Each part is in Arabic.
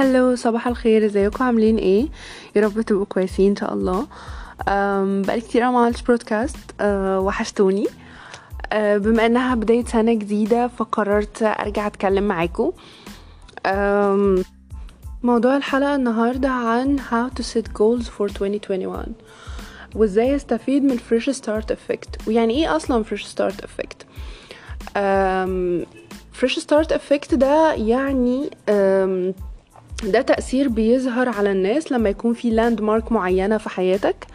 هلو صباح الخير. ازيكم؟ عاملين إيه؟ يا رب تبقوا كويسين إن شاء الله. بقالي كتير ما عملتش برودكاست أه، وحشتوني. أه، بما إنها بداية سنة جديدة فقررت أرجع أتكلم معاكم. موضوع الحلقة النهاردة عن how to set goals for 2021 وإزاي أستفيد من fresh start effect. ويعني إيه أصلا fresh start effect fresh start effect ده يعني ده تأثير بيظهر على الناس لما يكون في لاند مارك معينة في حياتك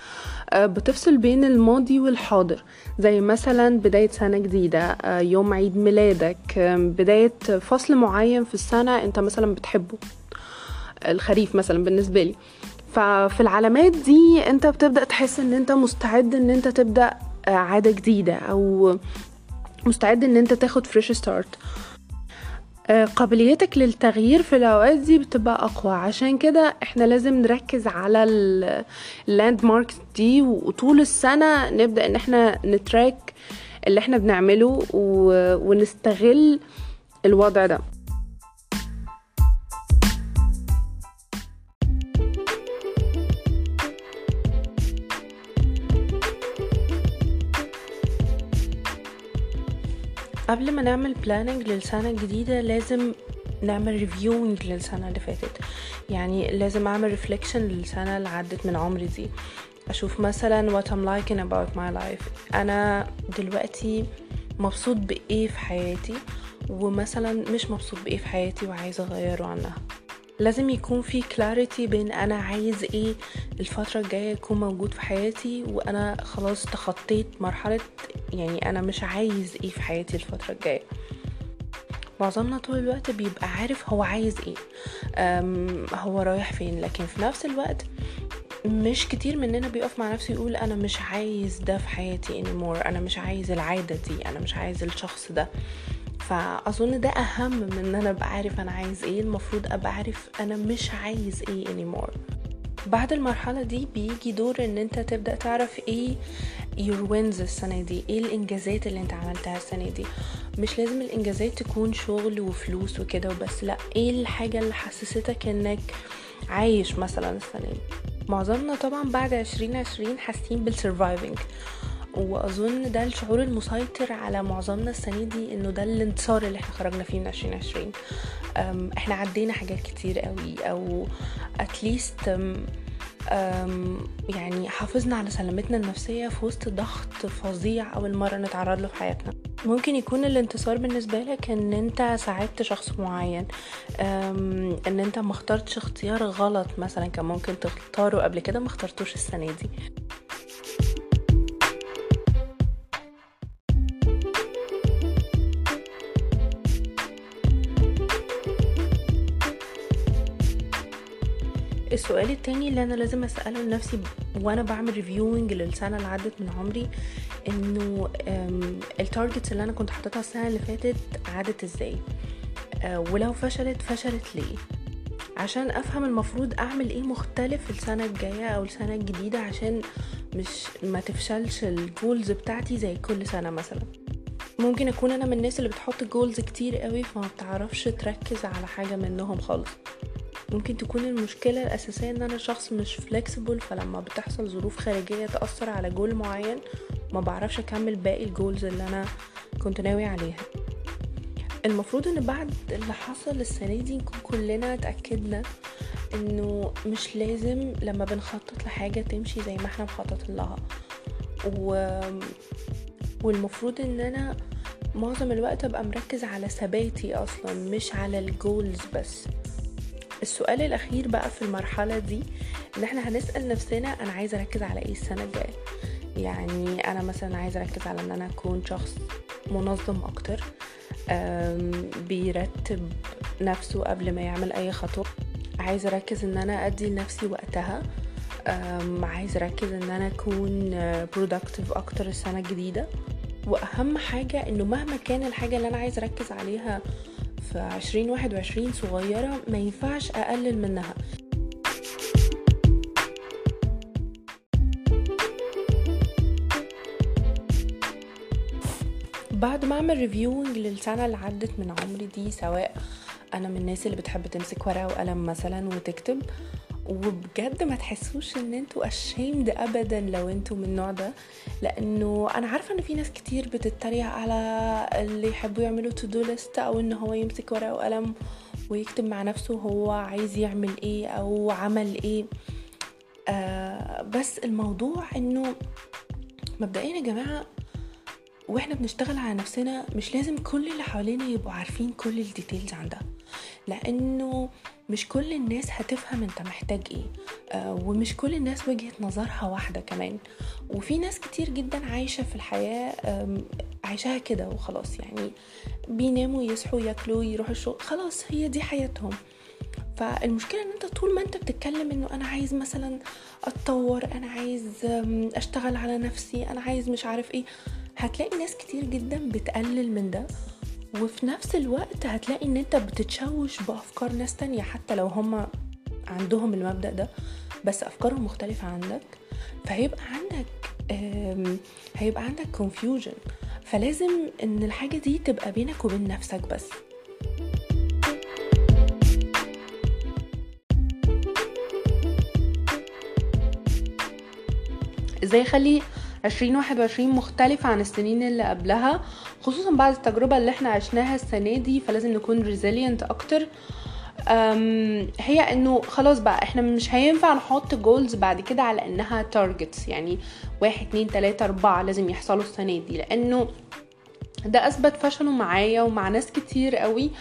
آه، بتفصل بين الماضي والحاضر. زي مثلا بداية سنة جديدة آه، يوم عيد ميلادك آه، بداية فصل معين في السنة أنت مثلا بتحبه الخريف مثلا بالنسبة لي. ففي العلامات دي أنت بتبدأ تحس إن أنت مستعد إن أنت تبدأ عادة جديدة أو مستعد إن أنت تاخد fresh start قابليتك للتغيير في الأوقات دي بتبقى أقوى. عشان كده إحنا لازم نركز على ال landmarks دي وطول السنة نبدأ إن إحنا ن track اللي إحنا بنعمله ونستغل الوضع ده. قبل ما نعمل planning للسنة الجديدة لازم نعمل reviewing للسنة اللي فاتت. يعني لازم أعمل reflection للسنة اللي عدت من عمري دي. أشوف مثلا what I'm liking about my life. أنا دلوقتي مبسوط بإيه في حياتي؟ ومثلا مش مبسوط بإيه في حياتي وعايزة أغيره عنها. لازم يكون في clarity بين أنا عايز إيه الفترة الجاية يكون موجود في حياتي وأنا خلاص تخطيت مرحلة يعني أنا مش عايز إيه في حياتي الفترة الجاية. معظمنا طول الوقت بيبقى عارف هو عايز إيه. هو رايح فين. لكن في نفس الوقت مش كتير مننا بيقف مع نفسه يقول أنا مش عايز ده في حياتي anymore. أنا مش عايز العادة دي. أنا مش عايز الشخص ده. فأظن ده أهم من إن أنا أبقى عارف أنا عايز إيه. المفروض أبقى عارف أنا مش عايز إيه anymore. بعد المرحلة دي بيجي دور إن أنت تبدأ تعرف إيه your wins السنة دي إيه الإنجازات اللي أنت عملتها السنة دي. مش لازم الإنجازات تكون شغل وفلوس وكده وبس لأ إيه الحاجة اللي حسستك إنك عايش مثلا السنة دي؟ معظمنا طبعا بعد عشرين عشرين حاسين بال surviving وأظن ده الشعور المسيطر على معظمنا السنة دي إنه ده الانتصار اللي إحنا خرجنا فيه من 2020 أم، إحنا عدينا حاجات كتير قوي أو at least يعني حافظنا على سلامتنا النفسية في وسط ضغط فظيع أول مرة نتعرض له في حياتنا. ممكن يكون الانتصار بالنسبة لك إن أنت ساعدت شخص معين إن أنت ما اخترتش اختيار غلط مثلا كان ممكن تختاره قبل كده ما اخترتوش السنة دي. السؤال التاني اللي أنا لازم أسأله لنفسي وأنا بعمل reviewing للسنة اللي عدت من عمري إنه ال targets اللي أنا كنت حاططها السنة اللي فاتت عدت إزاي؟ آه، ولو فشلت فشلت ليه؟ عشان أفهم المفروض أعمل إيه مختلف السنة الجاية أو السنة الجديدة عشان مش ما تفشلش ال goals بتاعتي زي كل سنة مثلا. ممكن أكون أنا من الناس اللي بتحط goals كتير قوي فما بتعرفش تركز على حاجة منهم خالص. ممكن تكون المشكلة الأساسية إن أنا شخص مش flexible فلما بتحصل ظروف خارجية تأثر على جول معين ما بعرفش أكمل باقي ال goals اللي أنا كنت ناوي عليها. المفروض إن بعد اللي حصل السنة دي نكون كلنا اتأكدنا إنه مش لازم لما بنخطط لحاجة تمشي زي ما إحنا مخططين لها. و... والمفروض إن أنا معظم الوقت أبقى مركز على ثباتي أصلا مش على ال goals بس. السؤال الأخير بقى في المرحلة دي إن إحنا هنسأل نفسنا أنا عايزة أركز على إيه السنة الجاية؟ يعني أنا مثلا عايزة أركز على إن أنا أكون شخص منظم أكتر أم، بيرتب نفسه قبل ما يعمل أي خطوة. عايزة أركز إن أنا أدي لنفسي وقتها أم، عايزة أركز إن أنا أكون productive أكتر السنة الجديدة. وأهم حاجة إنه مهما كان الحاجة اللي أنا عايزة أركز عليها في عشرين واحد وعشرين صغيرة ما ينفعش أقلل منها. بعد ما أعمل reviewing للسنة اللي عدت من عمري دي سواء أنا من الناس اللي بتحب تمسك ورقة وقلم مثلا وتكتب وبجد ما تحسوش إن أنتوا ashamed ابدا لو أنتوا من النوع ده. لأنه أنا عارفة إن في ناس كتير بتتريق على اللي يحبوا يعملوا to do list أو إن هو يمسك ورقة وقلم ويكتب مع نفسه هو عايز يعمل إيه أو عمل إيه. آه بس الموضوع إنه مبدئيا يا جماعة وإحنا بنشتغل على نفسنا مش لازم كل اللي حوالينا يبقوا عارفين كل الديتيلز عندها لأنه مش كل الناس هتفهم انت محتاج إيه آه ومش كل الناس وجهة نظرها واحدة كمان. وفي ناس كتير جدا عايشة في الحياة عايشاها كده وخلاص يعني بيناموا يصحوا ياكلوا يروحوا الشغل خلاص هي دي حياتهم. فالمشكلة إن أنت طول ما أنت بتتكلم إنه أنا عايز مثلا أتطور أنا عايز أشتغل على نفسي أنا عايز مش عارف إيه هتلاقي ناس كتير جدا بتقلل من ده. وفي نفس الوقت هتلاقي إن أنت بتتشوش بأفكار ناس تانية حتى لو هم عندهم المبدأ ده بس أفكارهم مختلفة عندك. فهيبقى عندك هيبقى عندك confusion. فلازم إن الحاجة دي تبقى بينك وبين نفسك بس. إزاي أخلي 2021 مختلفة عن السنين اللي قبلها خصوصا بعد التجربة اللي إحنا عشناها السنة دي فلازم نكون ريزيلينت أكتر. هي إنه خلاص بقى إحنا مش هينفع نحط goals بعد كده على إنها targets يعني واحد اتنين تلاتة أربعة لازم يحصلوا السنة دي. لأنه ده أثبت فشله معايا ومع ناس كتير قوي.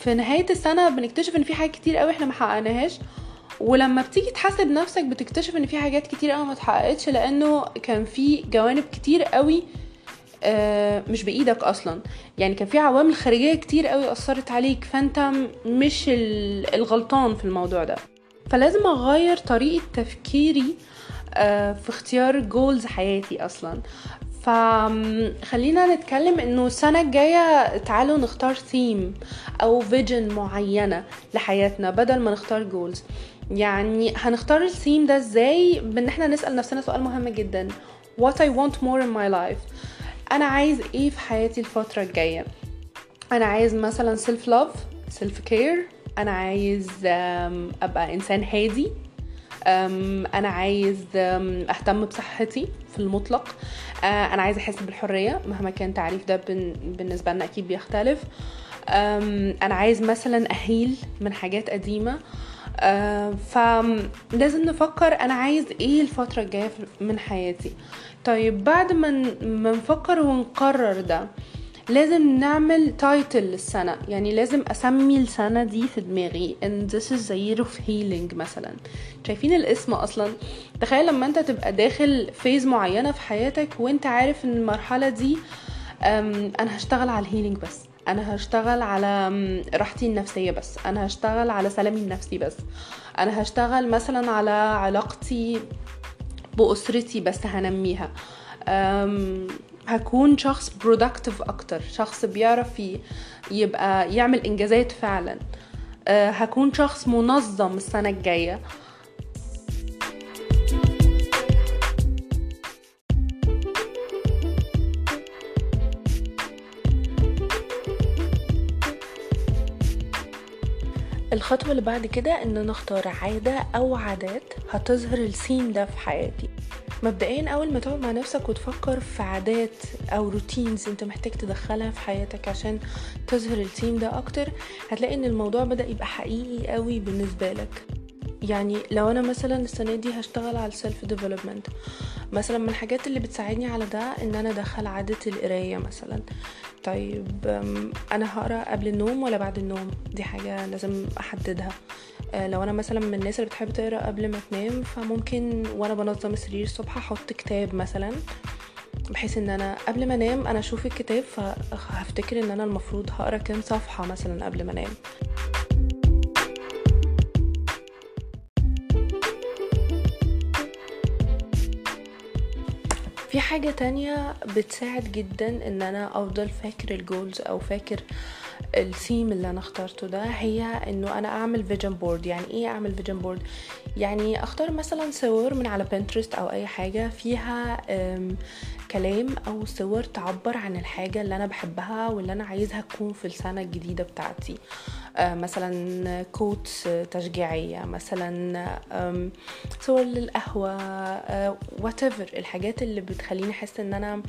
في نهاية السنة بنكتشف إن في حاجات كتير قوي إحنا محققناهاش ولما بتيجي تحاسب نفسك بتكتشف إن في حاجات كتير قوي ما اتحققتش لأنه كان في جوانب كتير قوي مش بإيدك أصلا. يعني كان في عوامل خارجية كتير قوي أثرت عليك فأنت مش الغلطان في الموضوع ده. فلازم أغير طريقة تفكيري في اختيار goals حياتي أصلا. فخلينا نتكلم إنه السنة الجاية تعالوا نختار ثيم أو vision معينة لحياتنا بدل ما نختار goals يعني هنختار الثيم ده إزاي؟ بان إحنا نسأل نفسنا سؤال مهم جدا. What I want more in my life. أنا عايز إيه في حياتي الفترة الجاية؟ أنا عايز مثلا self love self care أنا عايز أبقى إنسان هادي. أنا عايز أهتم بصحتي في المطلق. أنا عايز أحس بالحرية مهما كان تعريف ده بالنسبة لنا أكيد بيختلف. أنا عايز مثلا أ heal من حاجات قديمة. فلازم نفكر أنا عايز إيه الفترة الجاية من حياتي. طيب بعد ما نفكر ونقرر ده لازم نعمل title للسنة. يعني لازم أسمي السنة دي في دماغي. And this is the year of healing مثلا. شايفين الاسم أصلا؟ تخيل لما أنت تبقى داخل phase معينة في حياتك وأنت عارف إن المرحلة دي أنا هشتغل على ال healing بس. أنا هشتغل على راحتي النفسية بس. أنا هشتغل على سلامي النفسي بس. أنا هشتغل مثلا على علاقتي بأسرتي بس هنميها. هكون شخص برودكتيف أكتر شخص بيعرف يبقى يعمل إنجازات فعلا. هكون شخص منظم السنة الجاية. الخطوة اللي بعد كده إن نختار عادة أو عادات هتظهر السيم ده في حياتي. مبدئيا أول ما تقعد مع نفسك وتفكر في عادات أو routines أنت محتاج تدخلها في حياتك عشان تظهر التيم ده أكتر هتلاقي إن الموضوع بدأ يبقى حقيقي قوي بالنسبة لك. يعني لو أنا مثلا السنة دي هشتغل على ال self development مثلا من الحاجات اللي بتساعدني على ده إن أنا أدخل عادة القراية مثلا. طيب أنا هقرأ قبل النوم ولا بعد النوم؟ دي حاجة لازم أحددها. لو أنا مثلا من الناس اللي بتحب تقرأ قبل ما تنام فممكن وأنا بنظم السرير الصبح أحط كتاب مثلا بحيث إن أنا قبل ما أنام أنا أشوف الكتاب فهفتكر إن أنا المفروض هقرأ كام صفحة مثلا قبل ما أنام. في حاجة تانية بتساعد جدا إن أنا أفضل فاكر ال goals أو فاكر الثيم اللي أنا اخترته ده هي إنه أنا أعمل vision board يعني إيه أعمل vision board يعني أختار مثلا صور من على Pinterest أو أي حاجة فيها كلام أو صور تعبر عن الحاجة اللي أنا بحبها واللي أنا عايزها تكون في السنة الجديدة بتاعتي. آه، مثلا quotes تشجيعية مثلا صور للقهوة whatever الحاجات اللي بتخليني أحس إن أنا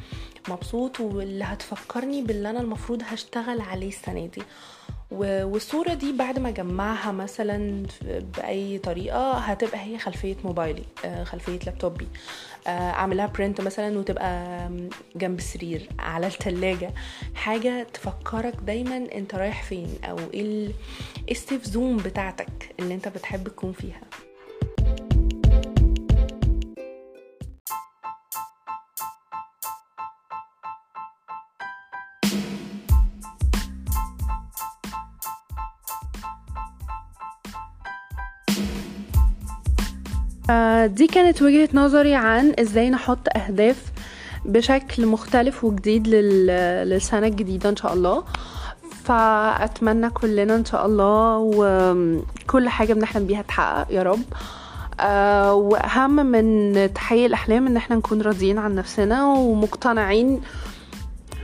مبسوط واللي هتفكرني باللي أنا المفروض هشتغل عليه السنة دي. والصورة دي بعد ما اجمعها مثلا بأي طريقة هتبقى هي خلفية موبايلي آه، خلفية لابتوبي. آه، أعملها برنت مثلا وتبقى جنب السرير على التلاجة. حاجة تفكرك دايما أنت رايح فين أو إيه السيف زون بتاعتك اللي أنت بتحب تكون فيها. دي كانت وجهة نظري عن إزاي نحط أهداف بشكل مختلف وجديد للسنة الجديدة إن شاء الله. فأتمنى كلنا إن شاء الله وكل حاجة بنحلم بيها تحقق يا رب. آه، وأهم من تحقيق الأحلام إن إحنا نكون راضيين عن نفسنا ومقتنعين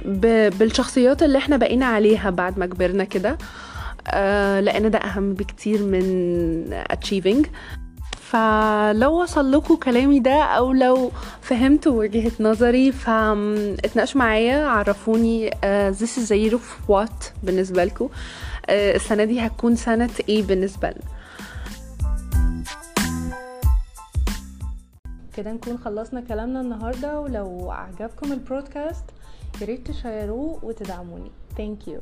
بالشخصيات اللي إحنا بقينا عليها بعد ما كبرنا كده. آه، لأن ده أهم بكتير من achieving. فلو وصل لكم كلامي ده أو لو فهمتوا وجهة نظري فاتناقشوا معايا عرفوني uh, this is a year of what بالنسبة لكم. uh, السنة دي هتكون سنة إيه بالنسبة لنا. كده نكون خلصنا كلامنا النهاردة ولو عجبكم البرودكاست ياريت تشيروه وتدعموني. Thank you.